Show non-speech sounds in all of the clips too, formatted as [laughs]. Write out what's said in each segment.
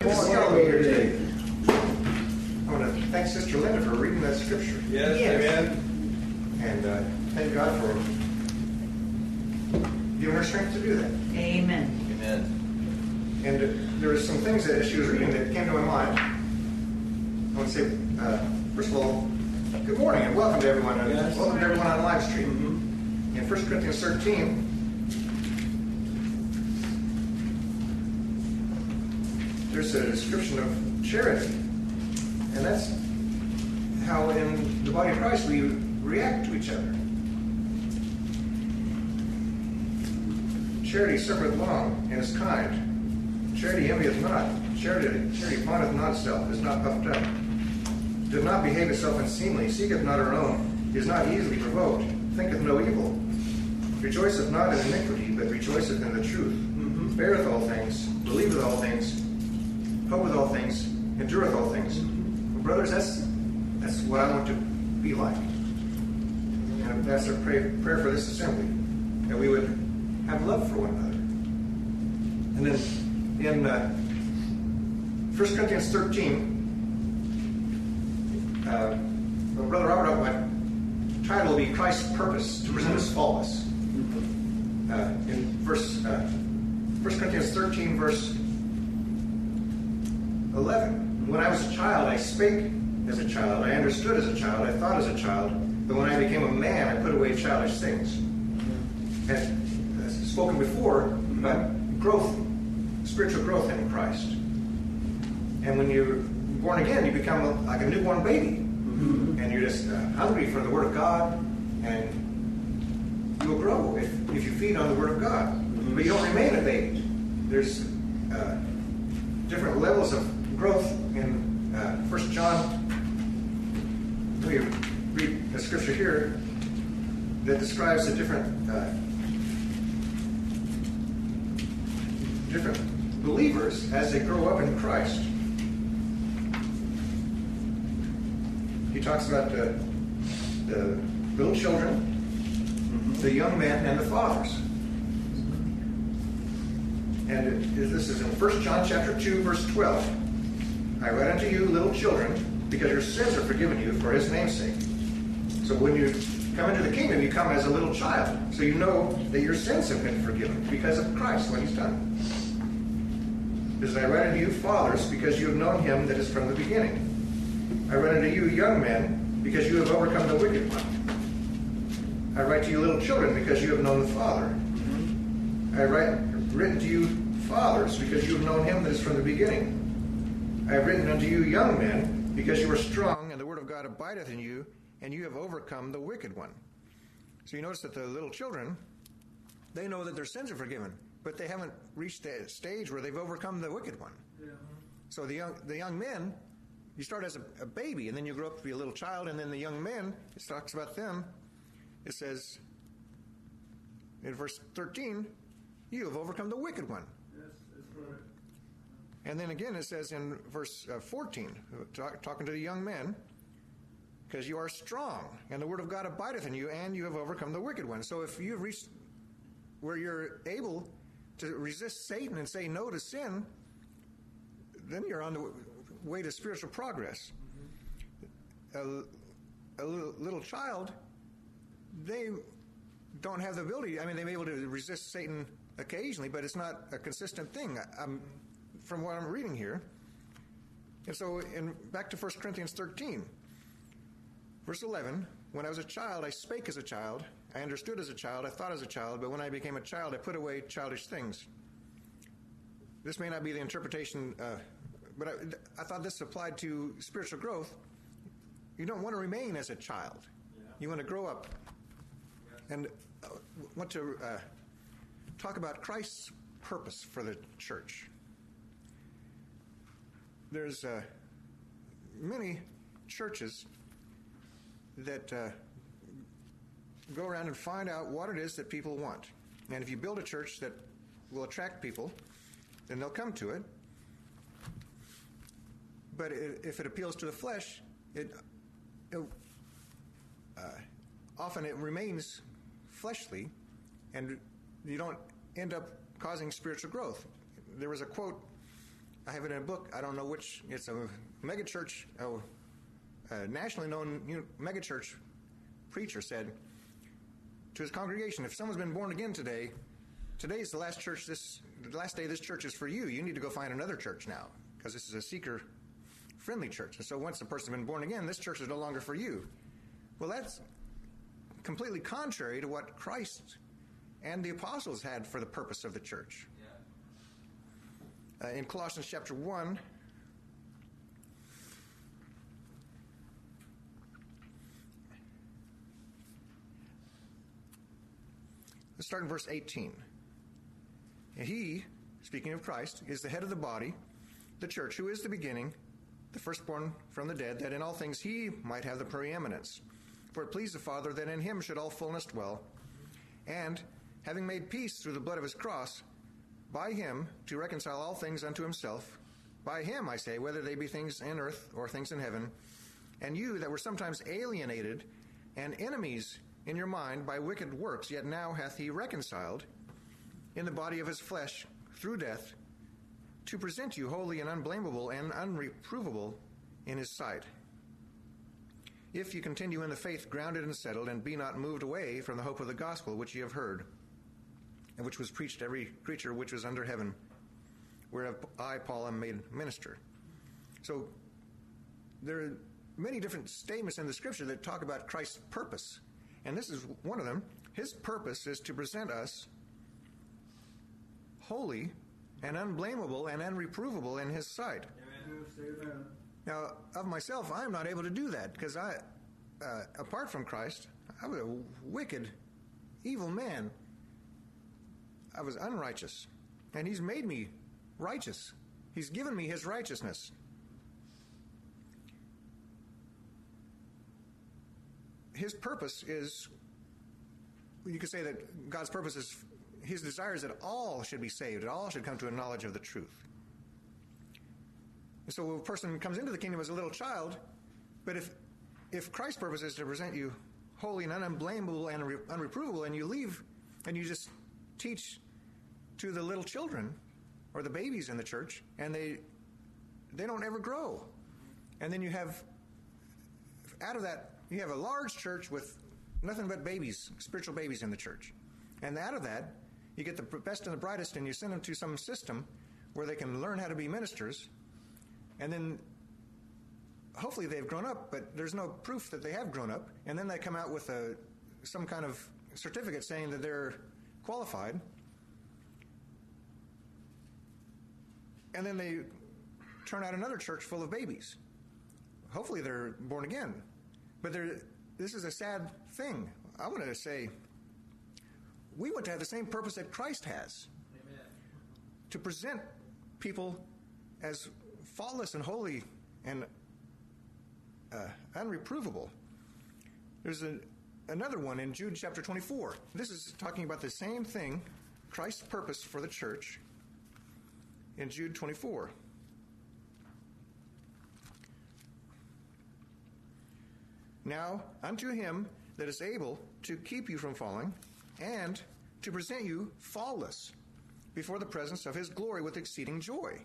I want to thank Sister Linda for reading that scripture. Yes, Yes. amen. And uh, thank God for giving her strength to do that. Amen. Amen. And uh, there were some things that she was reading that came to my mind. I want to say, uh, first of all, good morning and welcome to everyone. and Yes. Welcome to everyone on live stream. In 1 Corinthians 13, there's a description of charity. And that's how in the body of Christ we react to each other. Charity suffereth long and is kind. Charity envieth not. Charity, charity vaunteth not itself, is not puffed up. Doth not behave itself unseemly, seeketh not her own, is not easily provoked, thinketh no evil. Rejoiceth not in iniquity, but rejoiceth in the truth. Mm-hmm. Beareth all things, believeth all things, hopeth all things, endureth all things. Brothers, that's that's what I want to be like. And that's our pray, prayer for this assembly, that we would have love for one another. And then in uh, 1 Corinthians 13, uh, Brother Robert, my title will be Christ's purpose to present us faultless. Uh, in verse uh, 1 Corinthians 13, verse 11. When I was a child, I spake as a child, I understood as a child, I thought as a child, but when I became a man, I put away childish things. And as spoken before, about growth, spiritual growth in Christ. And when you're born again, you become like a newborn baby. And you're just uh, hungry for the Word of God, and you'll grow if, if you feed on the Word of God. But you don't remain a baby. There's uh, different levels of growth in uh, 1 John. we read a scripture here that describes the different uh, different believers as they grow up in Christ. He talks about the, the little children, the young men, and the fathers. And it- this is in 1 John chapter 2, verse 12. I write unto you, little children, because your sins are forgiven you for his name's sake. So when you come into the kingdom, you come as a little child. So you know that your sins have been forgiven because of Christ, what he's done. Is I write unto you, fathers, because you have known him that is from the beginning. I write unto you, young men, because you have overcome the wicked one. I write to you, little children, because you have known the Father. Mm-hmm. I write written to you, fathers, because you have known him that is from the beginning. I have written unto you, young men, because you are strong, and the word of God abideth in you, and you have overcome the wicked one. So you notice that the little children, they know that their sins are forgiven, but they haven't reached the stage where they've overcome the wicked one. So the young, the young men, you start as a, a baby, and then you grow up to be a little child, and then the young men, it talks about them. It says in verse 13, you have overcome the wicked one. And then again, it says in verse uh, 14, talk, talking to the young men, because you are strong, and the word of God abideth in you, and you have overcome the wicked one. So if you've reached where you're able to resist Satan and say no to sin, then you're on the way to spiritual progress. A, a little, little child, they don't have the ability. I mean, they may be able to resist Satan occasionally, but it's not a consistent thing. I'm, from what I'm reading here. And so, in, back to 1 Corinthians 13, verse 11. When I was a child, I spake as a child. I understood as a child. I thought as a child. But when I became a child, I put away childish things. This may not be the interpretation, uh, but I, I thought this applied to spiritual growth. You don't want to remain as a child. You want to grow up and uh, want to uh, talk about Christ's purpose for the church. There's uh, many churches that uh, go around and find out what it is that people want. And if you build a church that will attract people, then they'll come to it. But if it appeals to the flesh, it, it uh, often it remains fleshly, and you don't end up causing spiritual growth. There was a quote I have it in a book. I don't know which. It's a megachurch, oh, a nationally known megachurch preacher said to his congregation, "If someone's been born again today, today's the last church. This the last day this church is for you. You need to go find another church now because this is a seeker-friendly church. And so once the person's been born again, this church is no longer for you. Well, that's completely contrary to what Christ and the apostles had for the purpose of the church. Uh, in Colossians chapter 1, let's start in verse 18. He, speaking of Christ, is the head of the body, the church, who is the beginning, the firstborn from the dead, that in all things he might have the preeminence. For it pleased the Father that in him should all fullness dwell, and, having made peace through the blood of his cross, by him to reconcile all things unto himself. By him, I say, whether they be things in earth or things in heaven. And you that were sometimes alienated and enemies in your mind by wicked works, yet now hath he reconciled in the body of his flesh through death to present you holy and unblameable and unreprovable in his sight. If you continue in the faith grounded and settled, and be not moved away from the hope of the gospel which ye have heard and which was preached to every creature which was under heaven, whereof I, Paul, am made minister. So there are many different statements in the scripture that talk about Christ's purpose, and this is one of them. His purpose is to present us holy and unblameable and unreprovable in his sight. Amen. Now, of myself, I am not able to do that because I, uh, apart from Christ, I was a wicked, evil man. I was unrighteous. And He's made me righteous. He's given me His righteousness. His purpose is, you could say that God's purpose is, His desire is that all should be saved, that all should come to a knowledge of the truth. And so a person comes into the kingdom as a little child, but if, if Christ's purpose is to present you holy and unblameable and unreprovable, and you leave and you just teach to the little children or the babies in the church, and they they don't ever grow. And then you have out of that you have a large church with nothing but babies, spiritual babies in the church. And out of that, you get the best and the brightest, and you send them to some system where they can learn how to be ministers. And then hopefully they've grown up, but there's no proof that they have grown up. And then they come out with a some kind of certificate saying that they're qualified. And then they turn out another church full of babies. Hopefully they're born again. But this is a sad thing. I want to say we want to have the same purpose that Christ has Amen. to present people as faultless and holy and uh, unreprovable. There's a, another one in Jude chapter 24. This is talking about the same thing Christ's purpose for the church in Jude 24. Now, unto him that is able to keep you from falling and to present you faultless before the presence of his glory with exceeding joy.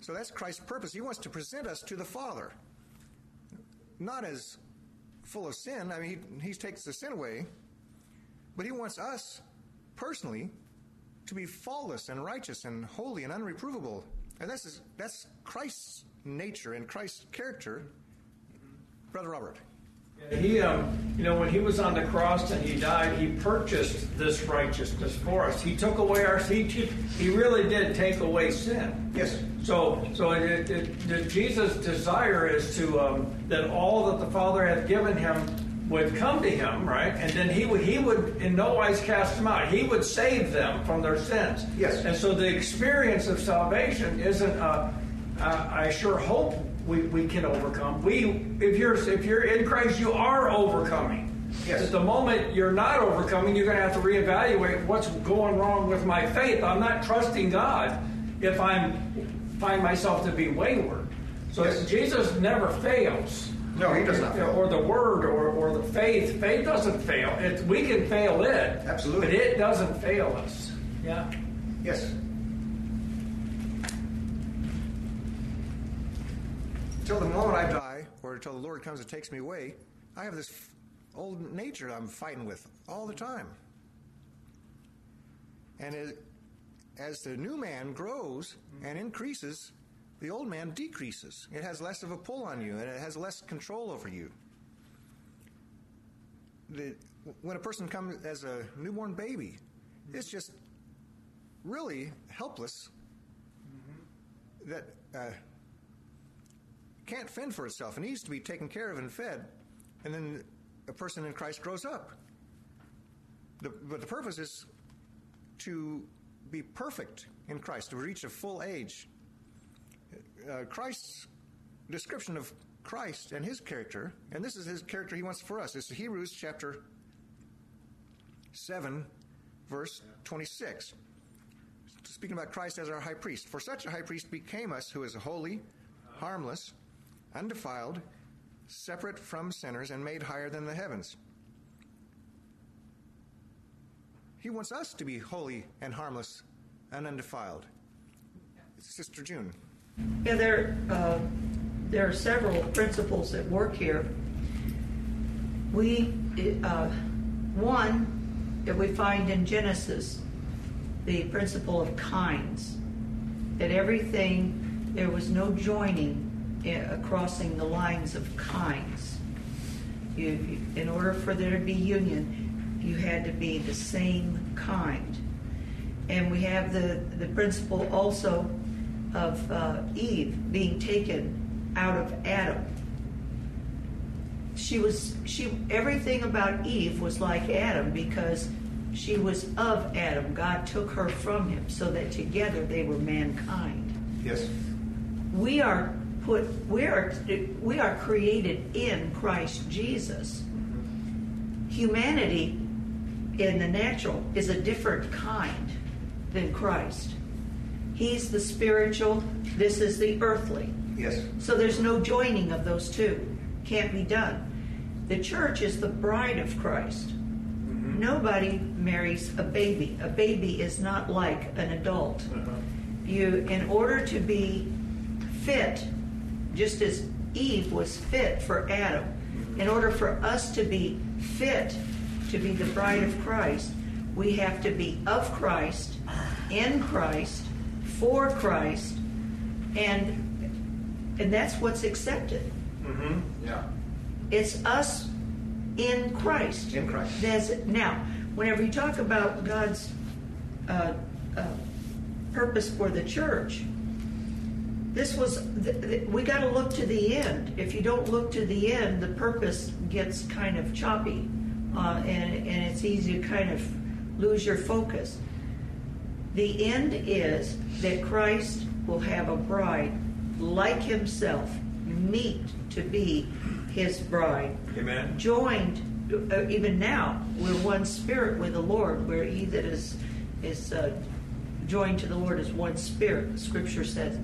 So that's Christ's purpose. He wants to present us to the Father, not as full of sin. I mean, he, he takes the sin away, but he wants us personally to be faultless and righteous and holy and unreprovable. And that's, that's Christ's nature and Christ's character. Brother Robert. He, um, you know, when he was on the cross and he died, he purchased this righteousness for us. He took away our, he, he really did take away sin. Yes. So, so it, it, it, Jesus' desire is to um, that all that the Father had given him would come to him, right? And then he would he would in no wise cast them out. He would save them from their sins. Yes. And so the experience of salvation isn't. Uh, uh, I sure hope we, we can overcome. We, if you're if you're in Christ, you are overcoming. Yes. At the moment you're not overcoming, you're going to have to reevaluate what's going wrong with my faith. I'm not trusting God if I'm find myself to be wayward. So Yes. Jesus never fails. No, he does not fail. Or the word, or, or the faith. Faith doesn't fail. It, we can fail it. Absolutely. But it doesn't fail us. Yeah. Yes. till the moment I die, or until the Lord comes and takes me away, I have this f- old nature I'm fighting with all the time. And it, as the new man grows and increases, the old man decreases. It has less of a pull on you, and it has less control over you. The, when a person comes as a newborn baby, it's just really helpless that uh, can't fend for itself and needs to be taken care of and fed. And then a person in Christ grows up. The, but the purpose is to be perfect in Christ, to reach a full age. Uh, Christ's description of Christ and his character, and this is his character he wants for us. It's Hebrews chapter 7, verse 26 speaking about Christ as our high priest. For such a high priest became us who is holy, harmless, undefiled, separate from sinners, and made higher than the heavens. He wants us to be holy and harmless and undefiled. Sister June. Yeah, there, uh, there are several principles at work here. We, uh, one that we find in Genesis, the principle of kinds, that everything, there was no joining uh, crossing the lines of kinds. You, in order for there to be union, you had to be the same kind. And we have the, the principle also of uh, Eve being taken out of Adam. She was she everything about Eve was like Adam because she was of Adam. God took her from him so that together they were mankind. Yes. We are put we are we are created in Christ Jesus. Humanity in the natural is a different kind than Christ. He's the spiritual, this is the earthly. Yes. So there's no joining of those two. Can't be done. The church is the bride of Christ. Mm-hmm. Nobody marries a baby. A baby is not like an adult. Uh-huh. You in order to be fit, just as Eve was fit for Adam, mm-hmm. in order for us to be fit to be the bride of Christ, we have to be of Christ, in Christ, for Christ, and and that's what's accepted. Mm-hmm. Yeah. It's us in Christ. In Christ. That's now, whenever you talk about God's uh, uh, purpose for the church, this was th- th- we got to look to the end. If you don't look to the end, the purpose gets kind of choppy, uh, and and it's easy to kind of lose your focus. The end is that Christ will have a bride like himself, meet to be his bride. Amen. joined uh, even now we're one spirit with the lord where he that is is uh, joined to the lord is one spirit the scripture says.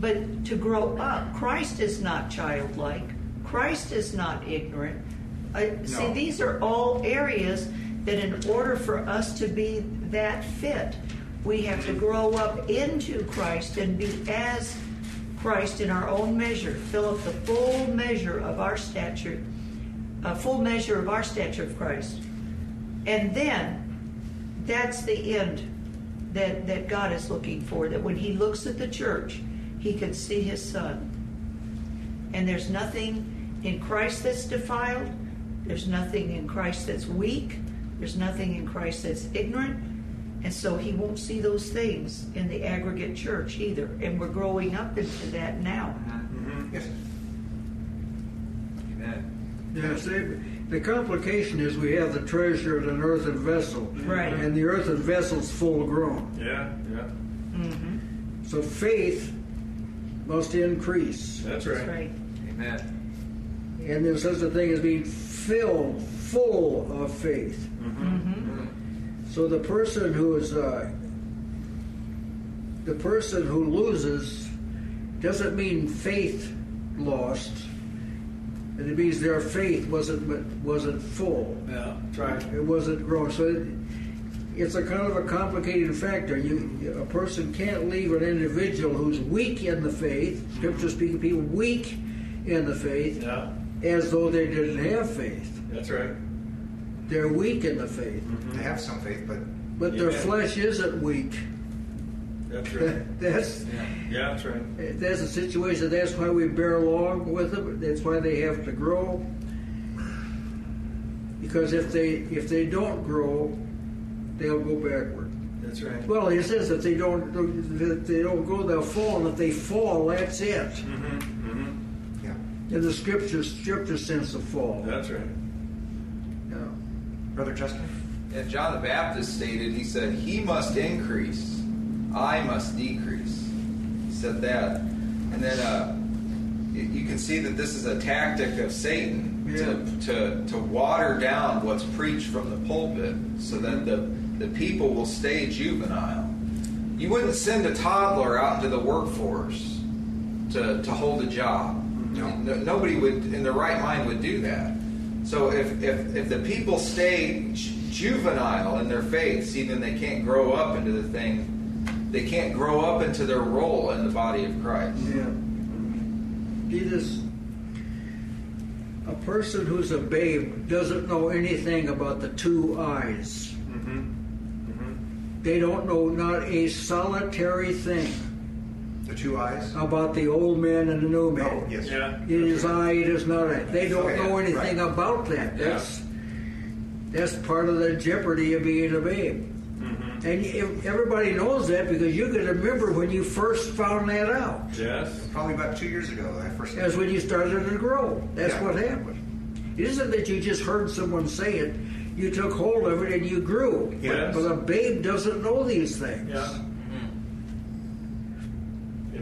But to grow up christ is not childlike. Christ is not ignorant. Uh, see these are all areas that in order for us to be that fit we have to grow up into christ and be as Christ in our own measure, fill up the full measure of our stature, a full measure of our stature of Christ. And then that's the end that, that God is looking for, that when He looks at the church, He can see His Son. And there's nothing in Christ that's defiled, there's nothing in Christ that's weak, there's nothing in Christ that's ignorant, and so he won't see those things in the aggregate church either. And we're growing up into that now. Mm-hmm. Yes. Amen. Yes, they, the complication is we have the treasure in an earthen vessel. Right. And the earthen vessel's full grown. Yeah, yeah. Mhm. So faith must increase. That's right. That's right. right. Amen. And there's such a thing as being filled full of faith. Mm-hmm. Mm-hmm. So the person who is uh, the person who loses doesn't mean faith lost. And it means their faith wasn't wasn't full. Yeah, that's right. It wasn't grown. So it, it's a kind of a complicated factor. You, a person can't leave an individual who's weak in the faith, scripture speaking, people weak in the faith Yeah, as though they didn't have faith. that's right. They're weak in the faith, They have some faith, but but their Yeah. flesh isn't weak. That's [laughs] right. That's Yeah, that's right. that's a situation. That's why we bear along with them. That's why they have to grow. Because if they if they don't grow, they'll go backward. That's right. Well, he says if they don't if they don't grow, they'll fall. And if they fall, that's it. Mm-hmm. Mm-hmm. yeah. In the scriptures, scripture sense of fall. That's right. Yeah. Brother Justin? And John the Baptist stated, he said, He must increase, I must decrease. He said that. And then uh, you- can see that this is a tactic of Satan to, to, to water down what's preached from the pulpit so that the, the people will stay juvenile. You wouldn't send a toddler out into the workforce to, to hold a job. No. No- Nobody would, in their right mind, would do that. So if, if, if the people stay juvenile in their faith, see, then they can't grow up into the thing, they can't grow up into their role in the body of Christ. Yeah. Jesus, a person who's a babe doesn't know anything about the two eyes. Mm-hmm. They don't know not a solitary thing The two eyes? about the old man and the new man. Oh, yes. Yeah. It is I, it is not I. They don't Okay, know anything right. about that. Yeah. That's that's part of the jeopardy of being a babe. Mm-hmm. And everybody knows that because you can remember when you first found that out. Yes. Probably about two years ago, I first. That's when you started to grow. That's Yeah. what happened. It isn't that you just heard someone say it, you took hold of it and you grew. Yes. But a babe doesn't know these things. Yeah.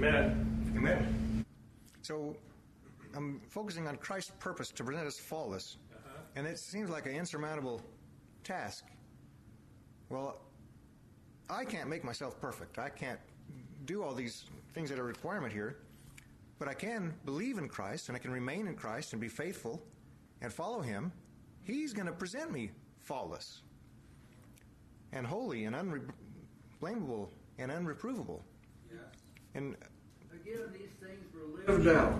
Amen. Amen. So I'm focusing on Christ's purpose to present us faultless, uh-huh. and it seems like an insurmountable task. Well, I can't make myself perfect. I can't do all these things that are a requirement here, but I can believe in Christ and I can remain in Christ and be faithful and follow Him. He's going to present me faultless and holy and unblameable and unreprovable. And Again, these things were lived out.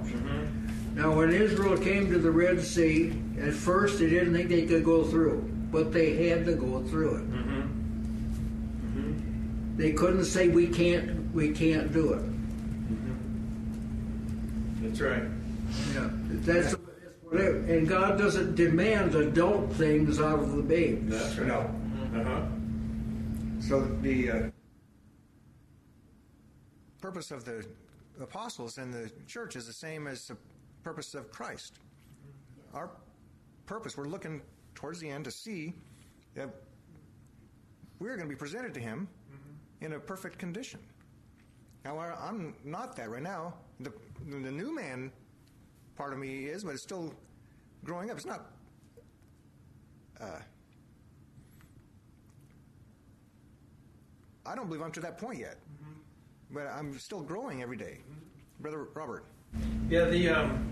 Now, when Israel came to the Red Sea, at first they didn't think they could go through, but they had to go through it. They couldn't say we can't, we can't do it. That's right. Yeah, that's, that's whatever. And God doesn't demand adult things out of the babes. That's right. no, Uh-huh. So the uh, purpose of the apostles and the church is the same as the purpose of Christ. Our purpose, we're looking towards the end to see that we're going to be presented to Him in a perfect condition. Now, I'm not that right now. The, the new man part of me is, but it's still growing up. It's not. Uh, I don't believe I'm to that point yet, but I'm still growing every day. Brother Robert. Yeah, the, um,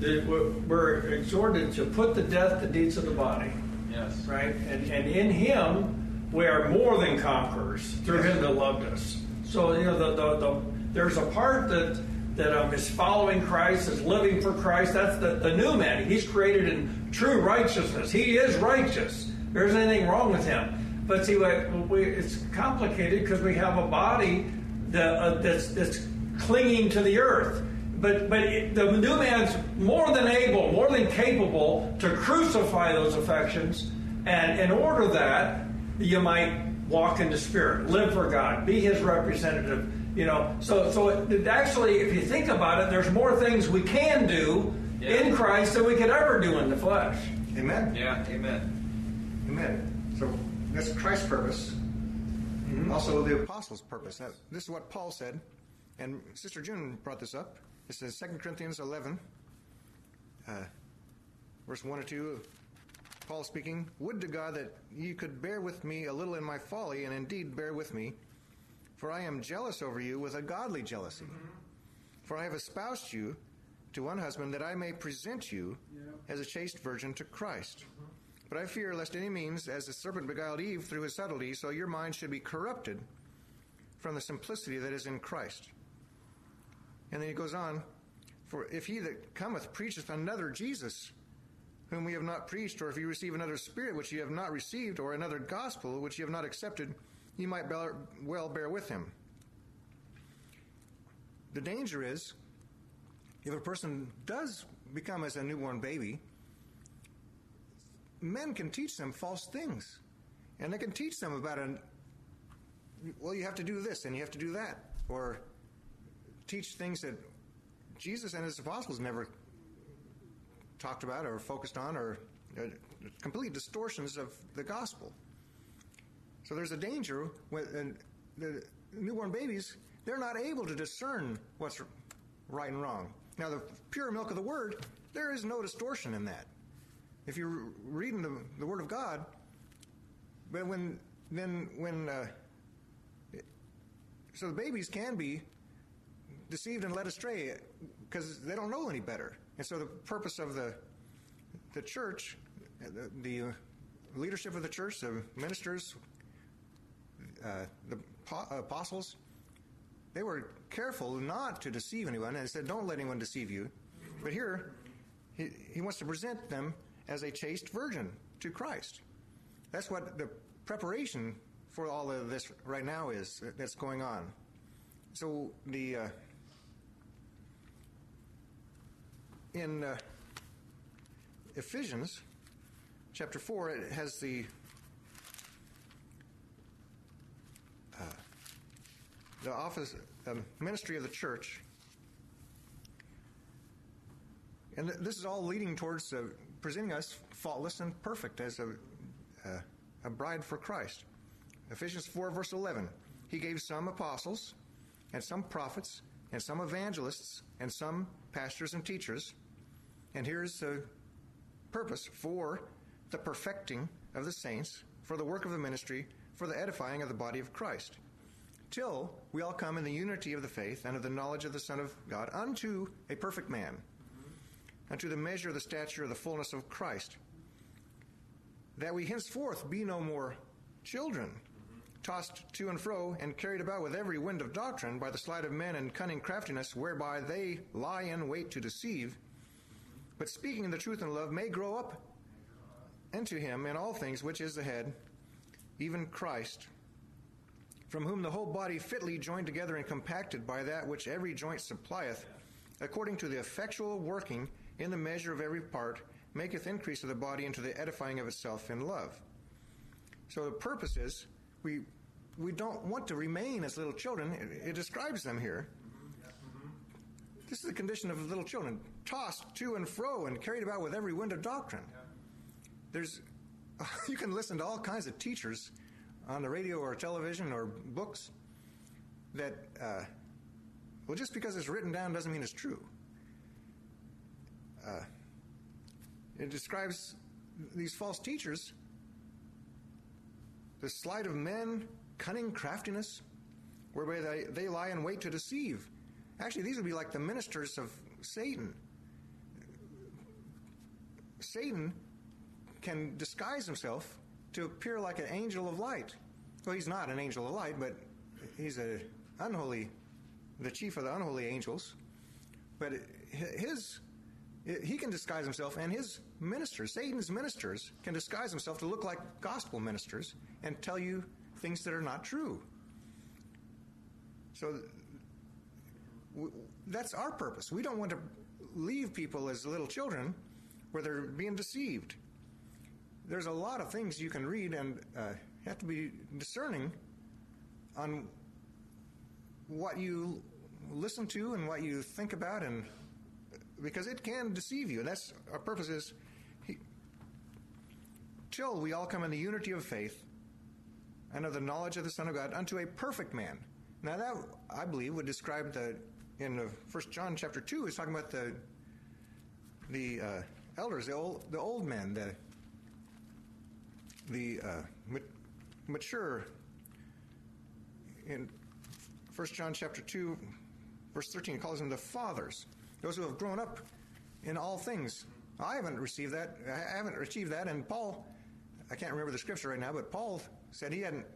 the, we're- we're exhorted to put to death the deeds of the body, Yes. right? And, and in Him, we are more than conquerors through Him that loved us. So, you know, the, the, the, there's a part that, that um, is following Christ, is living for Christ. That's the, the new man. He's created in true righteousness. He is righteous. There isn't anything wrong with Him. But see, we, we, it's complicated because we have a body that, uh, that's, that's clinging to the earth. But, but it, the new man's more than able, more than capable to crucify those affections. And in order that, you might walk in the Spirit, live for God, be His representative. You know, so so it, it actually, if you think about it, there's more things we can do Yeah. in Christ than we could ever do in the flesh. Amen. Yeah, amen. Amen. So that's Christ's purpose. Mm-hmm. Also, the apostles' purpose. Now, this is what Paul said, and Sister June brought this up. It says 2 Corinthians 11, uh, verse 1 or 2. Paul speaking, Would to God that ye could bear with me a little in my folly, and indeed bear with me, for I am jealous over you with a godly jealousy. For I have espoused you to one husband that I may present you as a chaste virgin to Christ. But I fear lest any means, as the serpent beguiled Eve through his subtlety, so your mind should be corrupted from the simplicity that is in Christ. And then he goes on, For if he that cometh preacheth another Jesus, whom we have not preached, or if you receive another spirit which ye have not received, or another gospel which ye have not accepted, ye might well bear with him. The danger is if a person does become as a newborn baby, men can teach them false things. And they can teach them about an well, you have to do this and you have to do that. Or teach things that Jesus and his apostles never talked about or focused on, or uh, complete distortions of the gospel. So there's a danger when the newborn babies, they're not able to discern what's right and wrong. Now, the pure milk of the Word, there is no distortion in that. If you're reading the, the Word of God, but when then when uh, so the babies can be deceived and led astray because they don't know any better. And so the purpose of the the church, the, the leadership of the church, the ministers, uh, the apostles, they were careful not to deceive anyone and said, "Don't let anyone deceive you." But here, he, he wants to present them as a chaste virgin to Christ. That's what the preparation for all of this right now is that's going on. So the uh, in uh, Ephesians chapter four, it has the uh, the office, the ministry of the church, and this is all leading towards uh, presenting us faultless and perfect as a uh, a bride for Christ. Ephesians 4, verse 11. He gave some apostles, and some prophets, and some evangelists, and some pastors and teachers. And here's the purpose for the perfecting of the saints, for the work of the ministry, for the edifying of the body of Christ, till we all come in the unity of the faith and of the knowledge of the Son of God unto a perfect man, unto the measure of the stature of the fullness of Christ that we henceforth be no more children, tossed to and fro and carried about with every wind of doctrine by the sleight of men and cunning craftiness, whereby they lie in wait to deceive, but speaking the truth in love may grow up into him in all things which is the head, even Christ, from whom the whole body fitly joined together and compacted by that which every joint supplieth, according to the effectual working in the measure of every part, maketh increase of the body into the edifying of itself in love. So the purpose is we we don't want to remain as little children. It, it describes them here. This is the condition of little children, tossed to and fro and carried about with every wind of doctrine. There's [laughs] you can listen to all kinds of teachers on the radio or television or books that uh, well just because it's written down doesn't mean it's true. Uh, it describes these false teachers the sleight of men, cunning craftiness, whereby they, they lie in wait to deceive. Actually, these would be like the ministers of Satan. Satan can disguise himself to appear like an angel of light. Well, he's not an angel of light, but he's a unholy, the chief of the unholy angels. But his he can disguise himself, and his ministers, Satan's ministers, can disguise himself to look like gospel ministers and tell you things that are not true. So that's our purpose. We don't want to leave people as little children where they're being deceived. There's a lot of things you can read, and uh, have to be discerning on what you listen to and what you think about and because it can deceive you. And that's our purpose is he, till we all come in the unity of faith and of the knowledge of the Son of God unto a perfect man. Now that I believe would describe the in First John chapter two is talking about the the uh, elders, the old the old men, the the uh, mature. In First John chapter two, verse thirteen, calls them the fathers those who have grown up in all things. I haven't received that. I haven't achieved that. And Paul, I can't remember the scripture right now, but Paul said he hadn't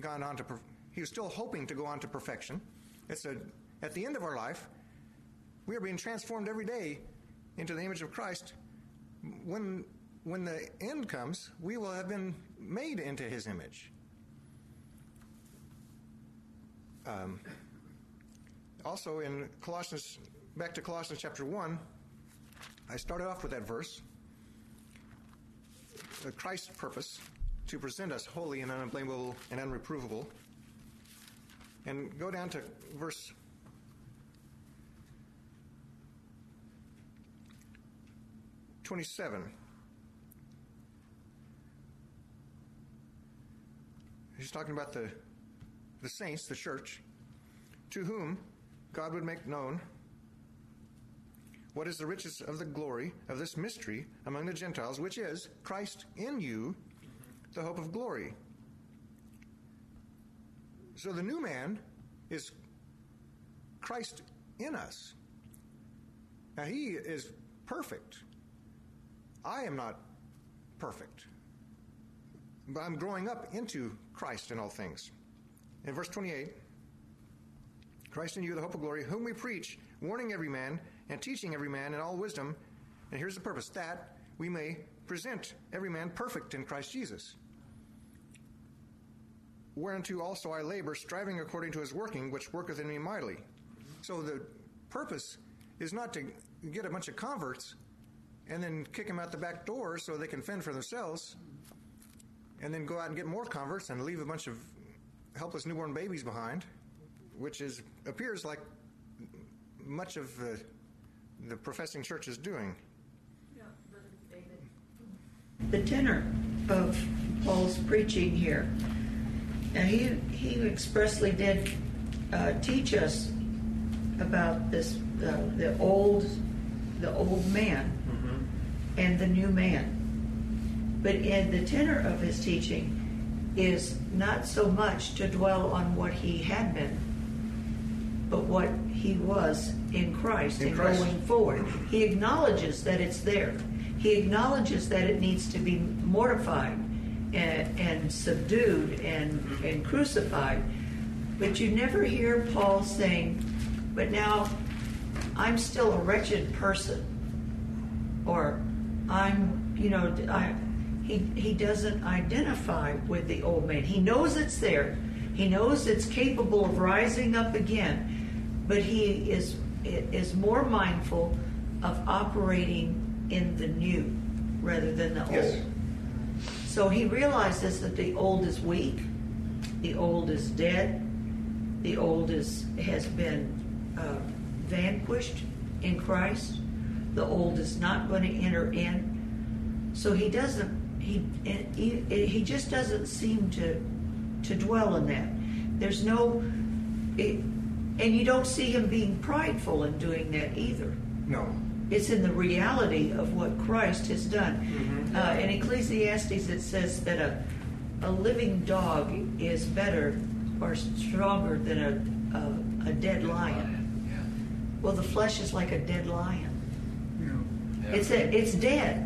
gone on to. He was still hoping to go on to perfection. It's a at the end of our life. we are being transformed every day into the image of Christ. When, when the end comes, we will have been made into his image. Um, also, in Colossians, back to Colossians chapter 1, I started off with that verse. Christ's purpose to present us holy and unblameable and unreprovable. And go down to verse twenty-seven. He's talking about the the saints, the church, to whom God would make known what is the riches of the glory of this mystery among the Gentiles, which is Christ in you, the hope of glory. So the new man is Christ in us. Now he is perfect. I am not perfect. But I'm growing up into Christ in all things. In verse 28, Christ in you, the hope of glory, whom we preach, warning every man and teaching every man in all wisdom. And here's the purpose that we may present every man perfect in Christ Jesus. Whereunto also I labor, striving according to his working, which worketh in me mightily. So the purpose is not to get a bunch of converts and then kick them out the back door so they can fend for themselves, and then go out and get more converts and leave a bunch of helpless newborn babies behind, which is appears like much of the, the professing church is doing. the tenor of Paul's preaching here. now he, he expressly did uh, teach us about this uh, the old the old man and the new man. But in the tenor of his teaching is not so much to dwell on what he had been, but what he was in Christ In and Christ. going forward. He acknowledges that it's there. He acknowledges that it needs to be mortified and, and subdued and, and crucified. But you never hear Paul saying, but now I'm still a wretched person. Or I'm, you know, I, he, he doesn't identify with the old man. He knows it's there. He knows it's capable of rising up again, but he is is more mindful of operating in the new rather than the Yes. old. So he realizes that the old is weak, the old is dead, the old is has been uh, vanquished in Christ. The old is not going to enter in. So he doesn't. He he, he just doesn't seem to to dwell in that. There's no. It, and you don't see him being prideful in doing that either. No. It's in the reality of what Christ has done. Uh, in Ecclesiastes, it says that a, a living dog is better or stronger than a, a, a dead lion. Yeah. Well, the flesh is like a dead lion. You Yeah. It's a, it's dead.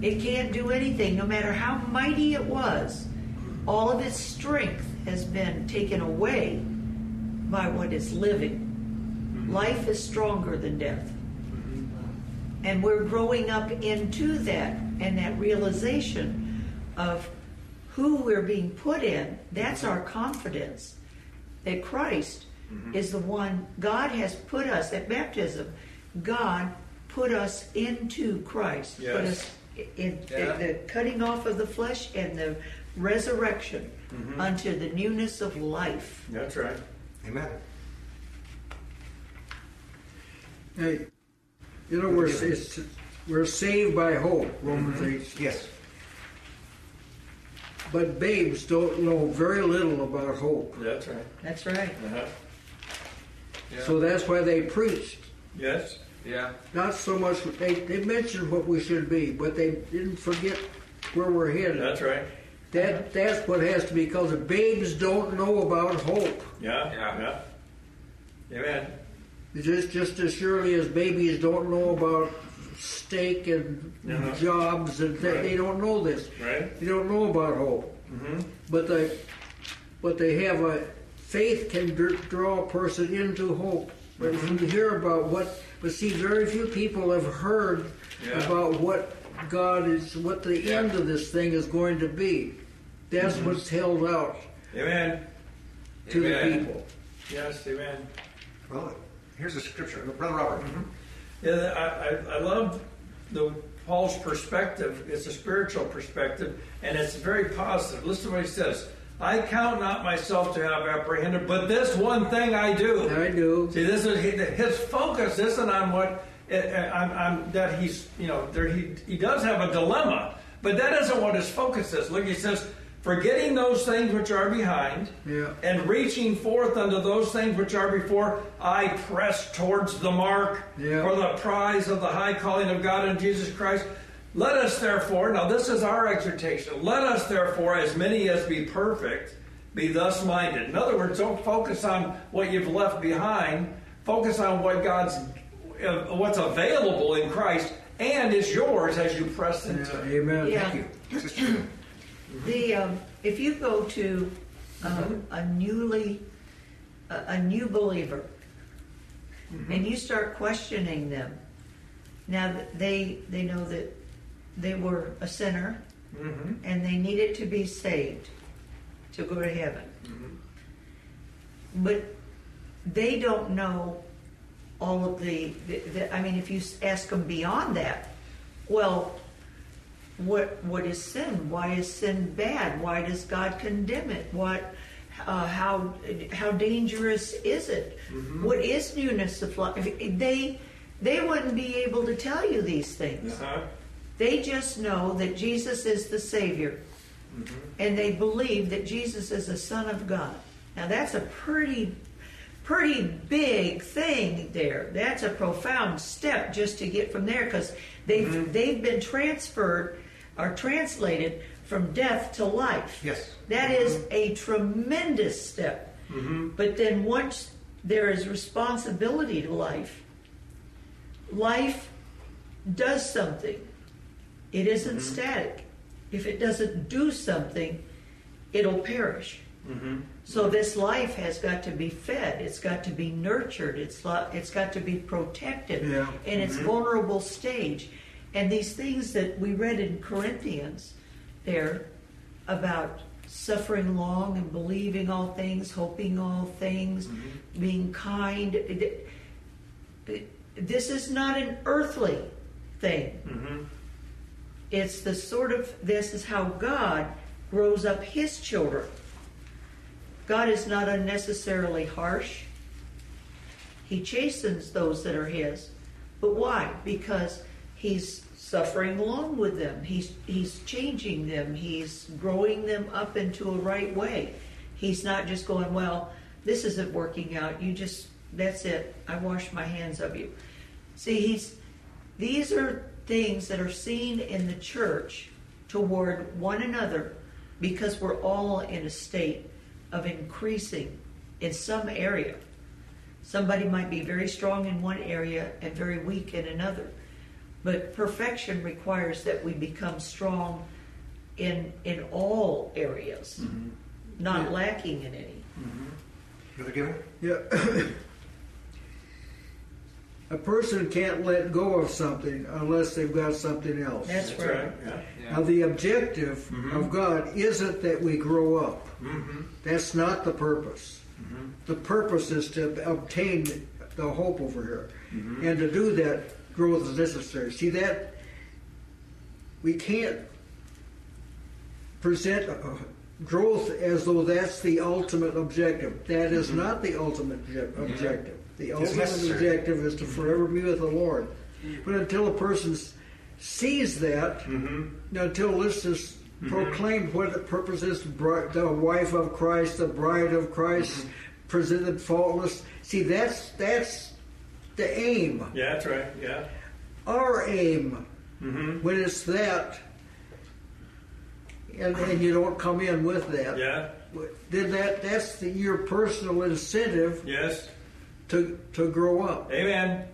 It can't do anything, no matter how mighty it was. All of its strength has been taken away by what is living. Mm-hmm. Life is stronger than death. Mm-hmm. And we're growing up into that and that realization of who we're being put in. That's our confidence that Christ mm-hmm. is the one God has put us at baptism. God put us into Christ. Put Yes. us in, Yeah. the cutting off of the flesh and the resurrection unto the newness of life. That's right. Amen. Hey, you know, we're, it's, we're saved by hope, Romans 8. Yes. But babes don't know very little about hope. That's right. That's right. Uh-huh. Yeah. So that's why they preached. Yes. yeah. Not so much, they, they mentioned what we should be, but they didn't forget where we're headed. That's right. That, that's what has to be, because the babes don't know about hope. Yeah. Yeah. Yeah. Amen. Just, just as surely as babies don't know about steak and Uh-huh. jobs, and they, Right. they don't know this. Right. They don't know about hope. Mm-hmm. But they, but they have a faith can dr- draw a person into hope. But if you hear about what But see, very few people have heard Yeah. about what God is, what the Yeah. end of this thing is going to be. That's Mm-hmm. what's held out Amen. to Amen. the people. Yes, amen. Well, here's the scripture. Brother Robert. Yeah, I, I, I love the Paul's perspective. It's a spiritual perspective, and it's very positive. Listen to what he says. I count not myself to have apprehended, but this one thing I do. I do. See, this is his focus isn't on what eh, on, on that he's you know there he he does have a dilemma, but that isn't what his focus is. Look, he says, forgetting those things which are behind, Yeah. and reaching forth unto those things which are before, I press towards the mark Yeah. for the prize of the high calling of God in Jesus Christ. Let us therefore, now this is our exhortation, let us therefore, as many as be perfect, be thus minded. In other words, don't focus on what you've left behind, focus on what God's, uh, what's available in Christ and is yours as you press into Yeah, amen. Yeah. Thank you. [clears throat] The um, if you go to um, a newly a, a new believer and you start questioning them, now that they they know that they were a sinner Mhm. and they needed to be saved to go to heaven, but they don't know all of the, the, the. I mean, if you ask them beyond that, well, what what is sin? Why is sin bad? Why does God condemn it? What uh, how how dangerous is it? What is newness of life? They they wouldn't be able to tell you these things. Uh-huh. They just know that Jesus is the Savior, and they believe that Jesus is the Son of God. Now that's a pretty pretty big thing there. That's a profound step just to get from there because they've they've been transferred or translated from death to life. Yes. That mm-hmm. is a tremendous step. Mm-hmm. But then once there is responsibility to life, life does something. It isn't mm-hmm. static. If it doesn't do something, it'll perish. So this life has got to be fed. It's got to be nurtured. It's lo- it's got to be protected Yeah. in its vulnerable stage. And these things that we read in Corinthians, there about suffering long and believing all things, hoping all things, being kind. This is not an earthly thing. Mm-hmm. It's the sort of this is how God grows up his children. God is not unnecessarily harsh. He chastens those that are his. But why? Because he's suffering along with them. He's he's changing them. He's growing them up into a right way. He's not just going, well, this isn't working out. You just that's it. I wash my hands of you. See, he's these are things that are seen in the church toward one another because we're all in a state of increasing in some area. Somebody might be very strong in one area and very weak in another. But perfection requires that we become strong in in all areas, not lacking in any. Brother Given? Yeah. A person can't let go of something unless they've got something else. That's, That's right. right. Yeah. Yeah. Now, the objective Mm-hmm. of God isn't that we grow up. Mm-hmm. That's not the purpose. The purpose is to obtain the hope over here. Mm-hmm. And to do that, growth is necessary. See that? We can't present uh, growth as though that's the ultimate objective. That is mm-hmm. not the ultimate obje- mm-hmm. objective. The ultimate necessary. objective is to mm-hmm. forever be with the Lord. But until a person sees that, until this is proclaimed what the purpose is, the wife of Christ, the bride of Christ, presented faultless. See, that's that's the aim. Yeah, that's right. Yeah. Our aim, Mm-hmm. when it's that, and, and you don't come in with that, Yeah. then that that's the, your personal incentive Yes. to to grow up. Amen.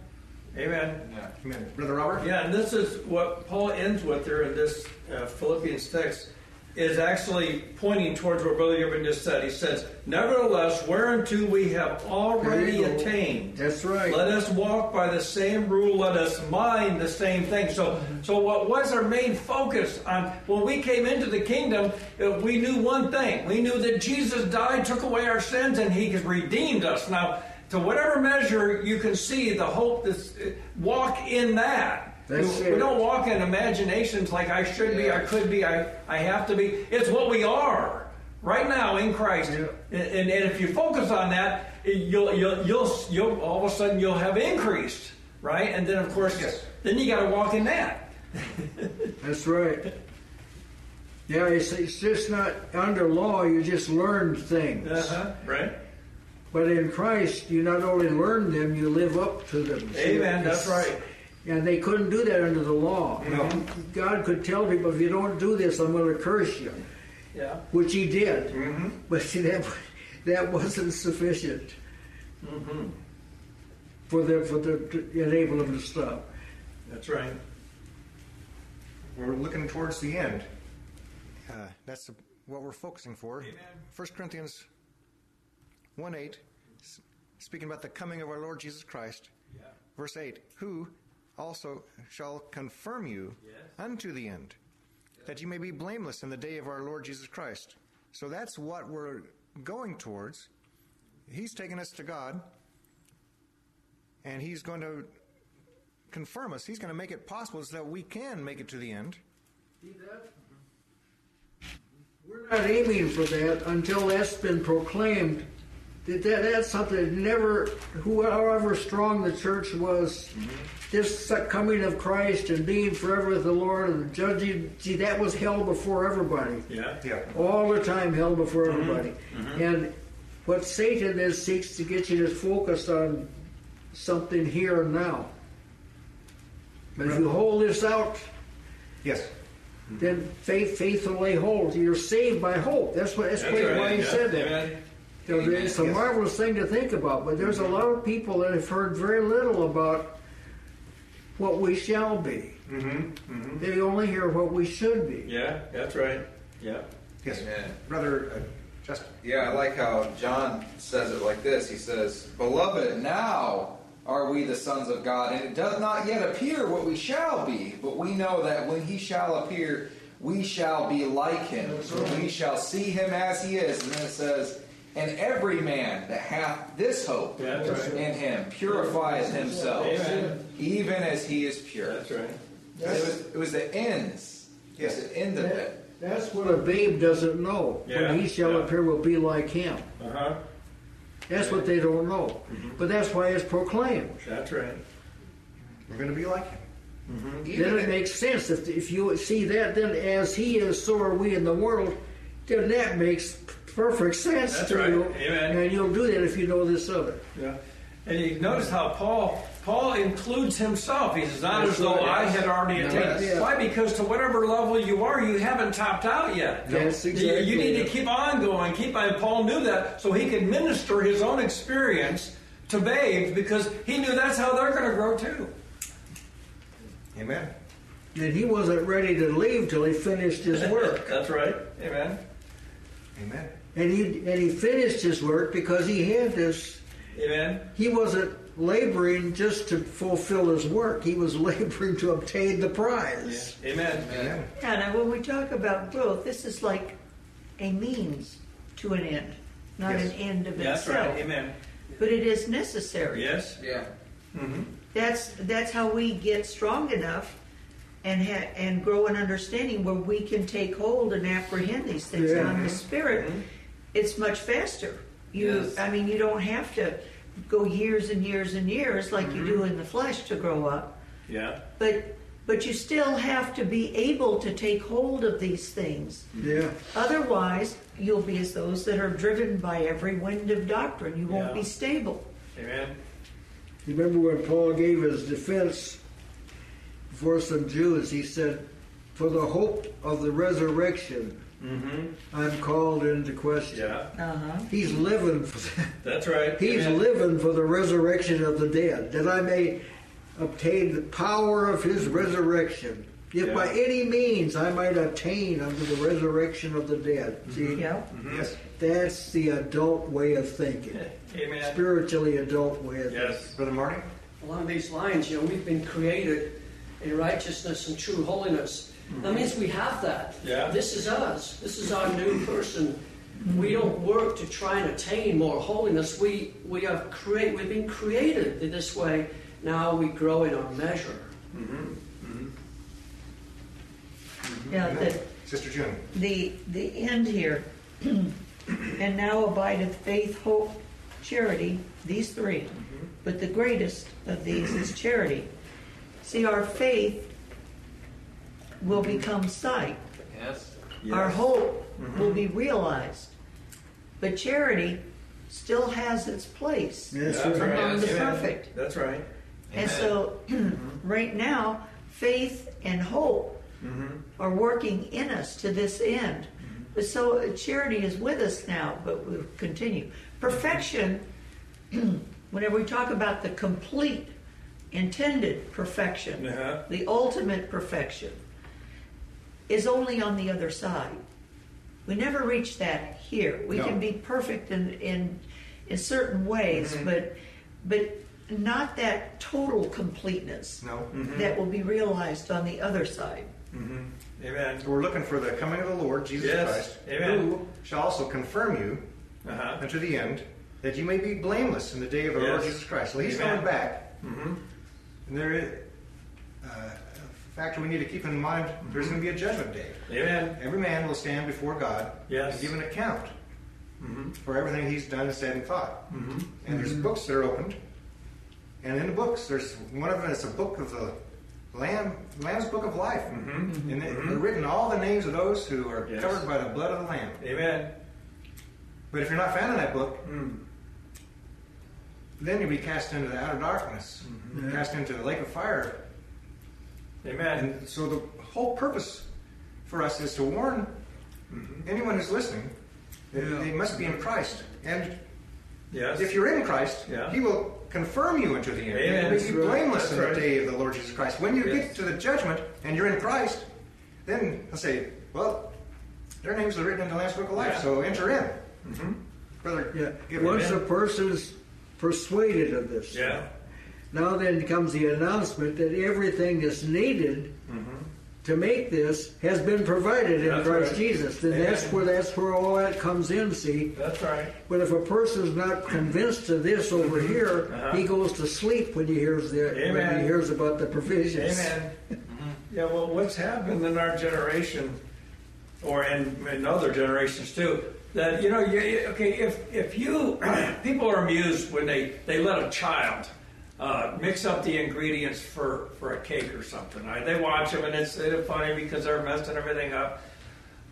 Amen. Yeah. Amen. Brother Robert? Yeah, and this is what Paul ends with there in this uh, Philippians text. Is actually pointing towards what Brother Gibbon just said. He says, Nevertheless, whereunto we have already There you go. attained. That's right. Let us walk by the same rule. Let us mind the same thing. So, so what was our main focus on when we came into the kingdom? uh, We knew one thing. We knew that Jesus died, took away our sins, and He has redeemed us. Now, to whatever measure you can see the hope that's uh, walk in that. That's we, it. we don't walk in imaginations like I should be, I could be, I, I have to be. It's what we are right now in Christ. Yeah. And, and, and if you focus on that, you'll, you'll, you'll, you'll, all of a sudden you'll have increased, right? And then of course, Yes. then you got to walk in that. [laughs] That's right. Yeah, it's, it's just not under law, you just learn things. Uh-huh. Right? But in Christ, you not only learn them, you live up to them. Amen. That's right. And they couldn't do that under the law. No. God could tell people, if you don't do this, I'm going to curse you, Yeah. which he did. But see, [laughs] that, that wasn't sufficient for them, for them to enable them to stop. That's right. We're looking towards the end. Uh, that's what we're focusing for. Amen. 1 Corinthians 1 8, s- speaking about the coming of our Lord Jesus Christ. Yeah. Verse 8, who also shall confirm you Yes. unto the end, that you may be blameless in the day of our Lord Jesus Christ. So that's what we're going towards. He's taking us to God, and He's going to confirm us. He's going to make it possible so that we can make it to the end. We're not aiming for that until that's been proclaimed. That, that that's something that never, however strong the church was, mm-hmm. this coming of Christ and being forever with the Lord and judging. See, that was held before everybody, Yeah. Yeah. all the time held before mm-hmm. everybody. Mm-hmm. And what Satan is seeks to get you to focus on something here and now. But if you hold this out, Yes. then faith, faith will lay hold. You're saved by hope. That's what. That's, That's why right. why he yeah. said that. Amen. You know, it's a Yes. marvelous thing to think about. But there's a lot of people that have heard very little about what we shall be. Mm-hmm. They only hear what we should be. Yeah. That's right. Yeah. Yes. Amen. Brother uh, Justin. Yeah, I like how John says it like this. He says, Beloved, now are we the sons of God, and it does not yet appear what we shall be, but we know that when he shall appear, we shall be like him. We shall see him as he is. And then it says, And every man that hath this hope Yeah, that's right. in him purifieth himself, Amen. even as he is pure. That's right. It was, it was the ends. Yes. The end of it. That's what a babe doesn't know. Yeah, When he shall yeah. appear, will be like him. Uh huh. That's what they don't know. Mm-hmm. But that's why it's proclaimed. That's right. We're going to be like him. Even then it makes sense. If, if you see that, then as he is, so are we in the world. Then that makes perfect sense That's to right. you. Amen. And you'll do that if you know this other. Yeah. And you notice how Paul Paul includes himself. He says, not That's as though right. I had already attained. Yes. Why? Because to whatever level you are, you haven't topped out yet. That's You- exactly You need to keep on going, keep on. Paul knew that, so he could minister his own experience to babes because he knew that's how they're going to grow too. Amen. And he wasn't ready to leave till he finished his work. [laughs] That's right. Amen. Amen. And he and he finished his work because he had this. Amen. He wasn't laboring just to fulfill his work. He was [laughs] laboring to obtain the prize. Amen. Amen. Yeah, now when we talk about growth, this is like a means to an end, not Yes. an end of That's itself. right. Amen. But it is necessary. Yes. Yeah. Mm-hmm. That's that's how we get strong enough and ha- and grow in understanding where we can take hold and apprehend these things. Yeah. Now in the spirit, mm-hmm. It's much faster. You, Yes. I mean, you don't have to go years and years and years like you do mm-hmm. in the flesh to grow up, Yeah. but but you still have to be able to take hold of these things. Yeah. Otherwise, you'll be as those that are driven by every wind of doctrine. You won't Yeah. be stable. Amen. You remember when Paul gave his defense for some Jews? He said, "For the hope of the resurrection, Mm-hmm. I'm called into question." Yeah. Uh huh. He's living for that. [laughs] That's right. He's Amen. living for the resurrection of the dead, that I may obtain the power of his resurrection If Yeah. by any means I might attain unto the resurrection of the dead. See, Yeah. Yes. that's the adult way of thinking. [laughs] Amen. Spiritually adult way of thinking. Yes. Brother Marty? Along these lines, you know, we've been created in righteousness and true holiness. That means we have that. Yeah. This is us. This is our new person. We don't work to try and attain more holiness. We we have create. We've been created in this way. Now we grow in our measure. Mm-hmm. Mm-hmm. Mm-hmm. Yeah, the, Sister June? the, the end here. [clears throat] and now abideth faith, hope, charity, these 3 But the greatest of these is charity. See, our faith will become sight. Yes. Our hope will be realized. But charity still has its place Yes, That's right. among the Amen. perfect. That's right. And so, [clears throat] right now, faith and hope are working in us to this end. But so, uh, charity is with us now, but we'll continue. Perfection, [clears throat] whenever we talk about the complete, intended perfection, Uh-huh. the ultimate perfection, is only on the other side. We never reach that here. We No. can be perfect in, in, in certain ways, but, but not that total completeness No. that will be realized on the other side. Amen. We're looking for the coming of the Lord Jesus Yes. Christ, Amen. who shall also confirm you Uh-huh. unto the end, that you may be blameless in the day of the Lord Jesus Christ. Well, he's Amen. coming back. Mm-hmm. And there is uh, a factor we need to keep in mind there's going to be a judgment day. Amen. Every man will stand before God Yes. and give an account Mm-hmm. for everything he's done, said, and thought. Mm-hmm. And there's books that are opened. And in the books, there's one of them is a book of the Lamb, Lamb's Book of Life. Mm-hmm. And they- they're written all the names of those who are Yes. covered by the blood of the Lamb. Amen. But if you're not found in that book, Mm. then you'll be cast into the outer darkness, Mm-hmm. cast into the lake of fire. Amen. And so the whole purpose for us is to warn Mm-hmm. anyone who's listening that Yeah. they must be in Christ. And Yes. if you're in Christ, Yeah. He will confirm you into the end. Amen. You will be right. blameless That's in the right. day of the Lord Jesus Christ. When you Yes. get to the judgment and you're in Christ, then He'll say, well, their names are written in the Lamb's Book of Life, Yeah. so enter in. Mm-hmm. Brother, Yeah. give Once it. a person's persuaded of this, Yeah. Now then comes the announcement that everything that's needed to make this has been provided in Mm-hmm. That's Christ right. Jesus. Then Amen. that's where that's where all that comes in. See, That's right. but if a person's not convinced of this over here, Uh-huh. he goes to sleep when he hears the when he hears about the provisions. Amen. Yeah, well, what's happened in our generation, or in, in other generations too, that you know, you- okay, if if you [clears throat] people are amused when they they let a child uh, mix up the ingredients for for a cake or something. Right? They watch them and it's, it's funny because they're messing everything up.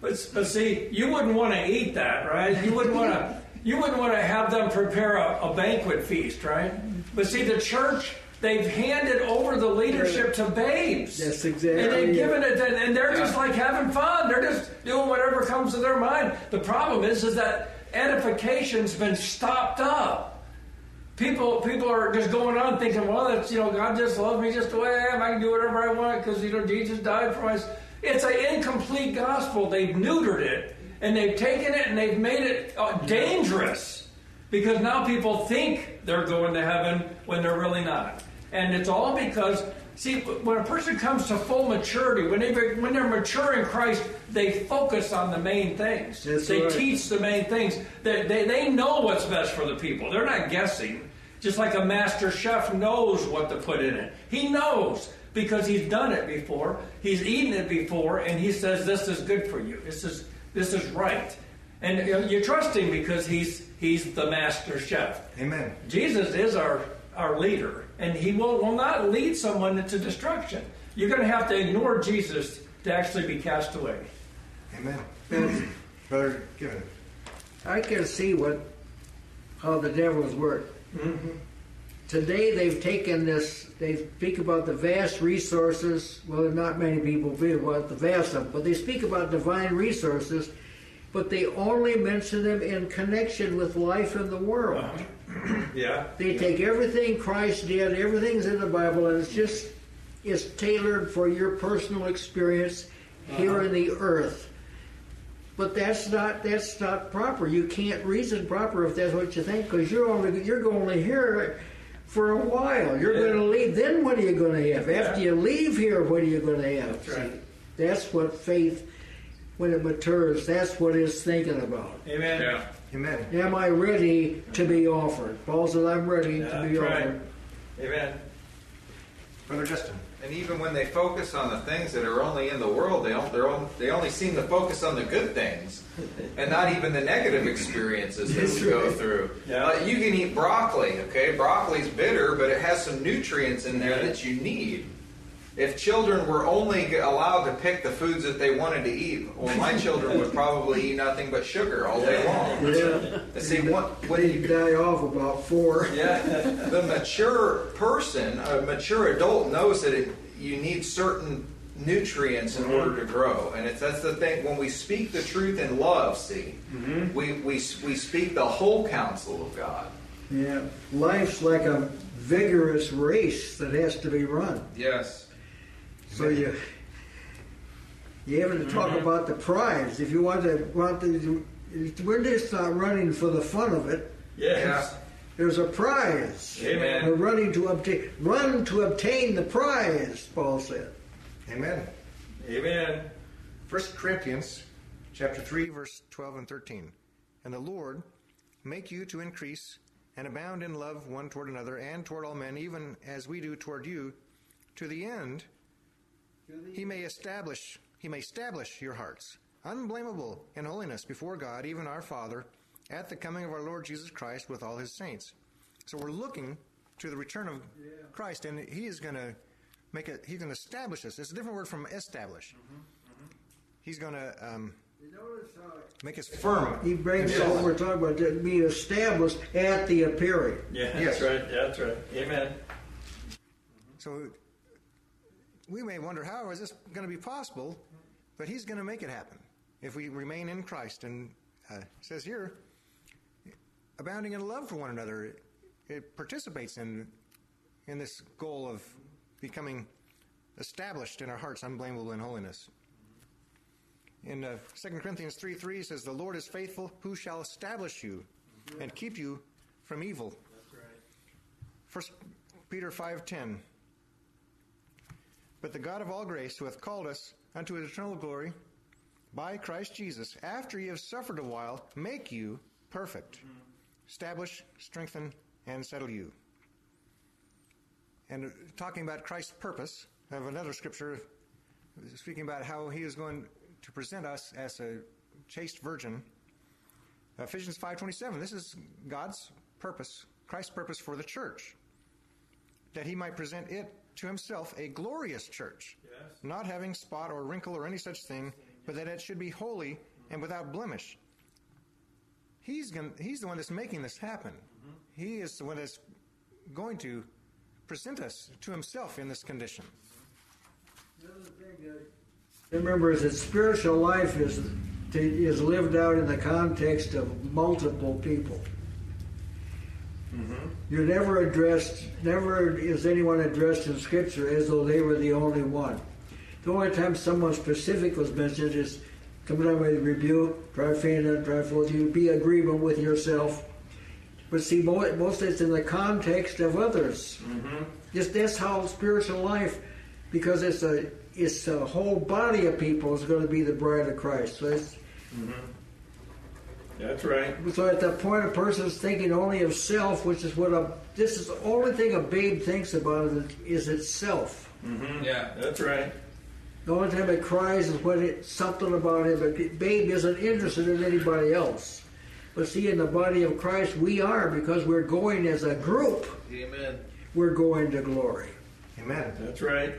But but see, you wouldn't want to eat that, right? You wouldn't want to. You wouldn't want to have them prepare a, a banquet feast, right? But see, the church they've handed over the leadership to babes. That's exactly And they've given it, to, and they're just like having fun. They're just doing whatever comes to their mind. The problem is, is that edification's been stopped up. People, people are just going on thinking, well, that's you know, God just loves me just the way I am. I can do whatever I want because you know Jesus died for us. It's an incomplete gospel. They've neutered it and they've taken it and they've made it uh, dangerous because now people think they're going to heaven when they're really not. And it's all because see, when a person comes to full maturity, when they when they're mature in Christ, they focus on the main things. That's they right. teach the main things. They, they, they know what's best for the people. They're not guessing. Just like a master chef knows what to put in it. He knows because he's done it before. He's eaten it before, and he says, "This is good for you. This is this is right." And you, trust him because he's he's the master chef. Amen. Jesus is our, our leader, and he will, will not lead someone into destruction. You're going to have to ignore Jesus to actually be cast away. Amen. Brother Given. I can see what how the devil's work. Today they've taken this. They speak about the vast resources. Well, not many people speak about the vast of, but they speak about divine resources. But they only mention them in connection with life in the world. Uh-huh. [clears throat] Yeah. They take everything Christ did, everything's in the Bible, and it's just it's tailored for your personal experience here uh-huh. in the earth. But that's not that's not proper. You can't reason proper if that's what you think, because you're only you're going to hear it for a while. You're going to leave. Then what are you going to have? After you leave here, what are you going to have? That's right. See, that's what faith, when it matures, that's what it's thinking about. Amen. Yeah. Amen. Am I ready to be offered? Paul said, I'm ready Yeah, to be that's right. offered. Amen. Brother Justin. And even when they focus on the things that are only in the world, they don't, they're on, they only seem to focus on the good things, [laughs] and not even the negative experiences that we go through. Yeah. Uh, you can eat broccoli, okay? Broccoli's bitter, but it has some nutrients in there that you need. If children were only allowed to pick the foods that they wanted to eat, well, my [laughs] children would probably eat nothing but sugar all day long. Yeah. And See, what, what They die off about four. yeah, the mature person, a mature adult, knows that it, you need certain nutrients in order to grow, and it's that's the thing. When we speak the truth in love, see, mm-hmm. we, we we speak the whole counsel of God. Yeah. Life's like a vigorous race that has to be run. Yes. So you you have to talk mm-hmm. about the prize. If you want to want to, we're just not running for the fun of it. Yes. There's a prize. Amen. We're running to obtain run to obtain the prize. Paul said. Amen. Amen. 1 Corinthians chapter 3 verse 12 and 13. And the Lord make you to increase and abound in love one toward another and toward all men even as we do toward you to the end he may establish he may establish your hearts unblameable in holiness before God even our Father at the coming of our Lord Jesus Christ with all his saints. So we're looking to the return of Christ and he is going to make it he's going to establish us. It's a different word from establish. Mm-hmm, mm-hmm. He's going to um, uh, make us firm. He brings up what we're talking about to be established at the appearing. Yeah, Yes. that's right. Yeah, that's right. Amen. So we may wonder how is this going to be possible, but He's going to make it happen if we remain in Christ. And uh, it says here, abounding in love for one another, it, it participates in in this goal of becoming established in our hearts, unblameable in holiness. In uh, 2 Corinthians 3 3 says, The Lord is faithful, who shall establish you and keep you from evil. That's right. First Peter 5:10 But the God of all grace who hath called us unto his eternal glory by Christ Jesus after ye have suffered a while make you perfect. Establish strengthen and settle you. And talking about Christ's purpose I have another scripture speaking about how he is going to present us as a chaste virgin. Ephesians 5:27 this is God's purpose Christ's purpose for the church that he might present it to himself a glorious church, Yes. not having spot or wrinkle or any such thing, but that it should be holy and without blemish. He's going he's the one that's making this happen. Mm-hmm. He is the one that's going to present us to himself in this condition. Remember, is that spiritual life is is lived out in the context of multiple people. Mm-hmm. You're never addressed, never is anyone addressed in Scripture as though they were the only one. The only time someone specific was mentioned is coming out with rebuke, trifana, trifold, you be agreement with yourself. But see, mo- most of it's in the context of others. Mm-hmm. Just that's how spiritual life, because it's a it's a whole body of people is going to be the bride of Christ. So it's, mm-hmm. That's right. so at that point, a person is thinking only of self, which is what a this is the only thing a babe thinks about is, is itself. Yeah. That's right. The only time it cries is when it's something about him. But babe isn't interested in anybody else. But see, in the body of Christ, we are because we're going as a group. Amen. We're going to glory. Amen. That's right.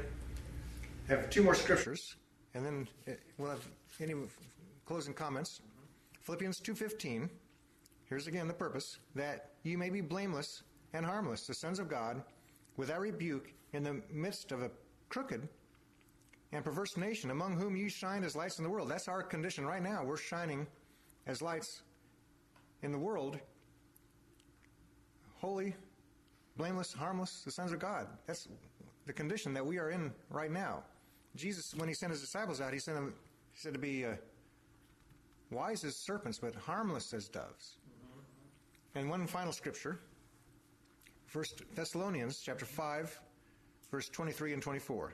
I have two more scriptures, and then uh, we'll have any closing comments. Philippians 2.15, here's again the purpose, that you may be blameless and harmless, the sons of God, without rebuke, in the midst of a crooked and perverse nation, among whom you shine as lights in the world. That's our condition right now. We're shining as lights in the world, holy, blameless, harmless, the sons of God. That's the condition that we are in right now. Jesus, when he sent his disciples out, he sent them, he said to be uh, wise as serpents, but harmless as doves. And one final scripture, First Thessalonians chapter five, verse twenty-three and twenty-four.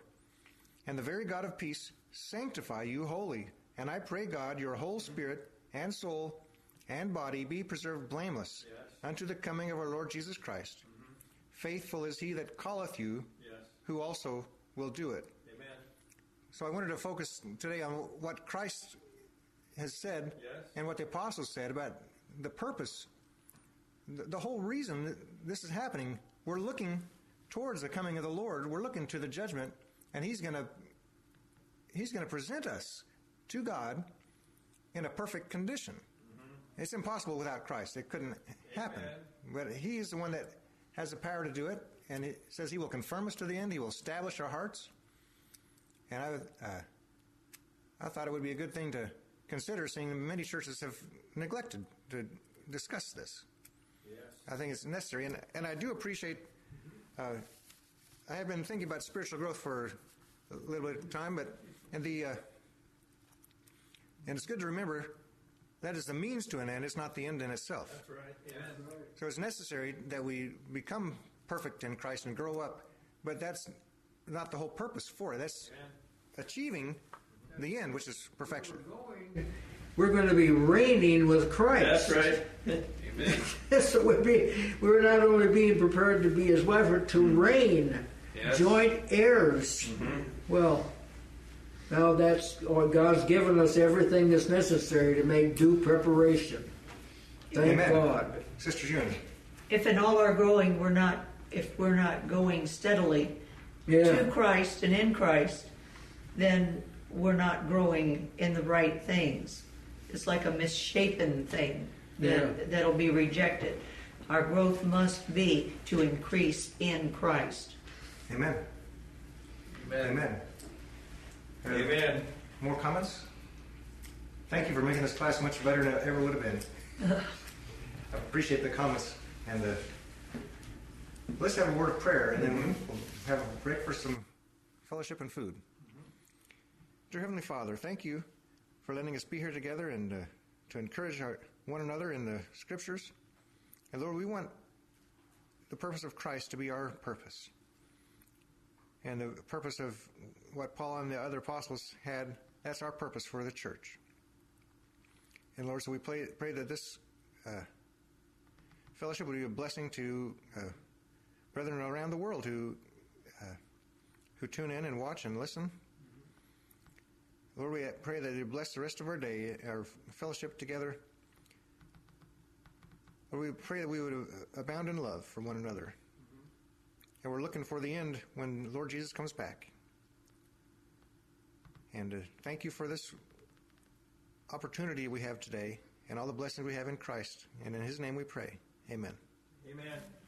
And the very God of peace sanctify you wholly. And I pray God, your whole spirit and soul and body be preserved blameless Yes. unto the coming of our Lord Jesus Christ. Mm-hmm. Faithful is he that calleth you, Yes. who also will do it. Amen. So I wanted to focus today on what Christ has said Yes. and what the apostles said about the purpose, the, the whole reason this is happening. We're looking towards the coming of the Lord. We're looking to the judgment, and He's going to He's going to present us to God in a perfect condition. It's impossible without Christ. It couldn't happen. Amen. But He's the one that has the power to do it, and it says He will confirm us to the end. He will establish our hearts. And I, uh, I thought it would be a good thing to consider, seeing that many churches have neglected to discuss this. Yes. I think it's necessary, and and I do appreciate. Uh, I have been thinking about spiritual growth for a little bit of time, but and the uh, and it's good to remember that is the means to an end. It's not the end in itself. That's right. Amen. So it's necessary that we become perfect in Christ and grow up, but that's not the whole purpose for it. That's Amen. achieving the end, which is perfection. We're going to be reigning with Christ. That's right. Amen. [laughs] so we'd be, we're not only being prepared to be his wife, but to mm-hmm. reign, Yes. joint heirs. Mm-hmm. Well, now that's or God's given us everything that's necessary to make due preparation. Thank Amen. God. Sister June. If in all our growing we're not, if we're not going steadily to Christ and in Christ, then we're not growing in the right things. It's like a misshapen thing that, Yeah. that'll be rejected. Our growth must be to increase in Christ. Amen. Amen. Amen. Uh, Amen. More comments? Thank you for making this class much better than it ever would have been. I [laughs] appreciate the comments and the. Let's have a word of prayer and then we'll have a break for some fellowship and food. Dear Heavenly Father, thank you for letting us be here together and uh, to encourage our, one another in the scriptures. And Lord, we want the purpose of Christ to be our purpose. And the purpose of what Paul and the other apostles had, that's our purpose for the church. And Lord, so we pray, pray that this uh, fellowship would be a blessing to uh, brethren around the world who, uh, who tune in and watch and listen. Lord, we pray that you bless the rest of our day, our fellowship together. Lord, we pray that we would abound in love for one another. And we're looking for the end when Lord Jesus comes back. And uh, thank you for this opportunity we have today and all the blessings we have in Christ. And in his name we pray. Amen. Amen.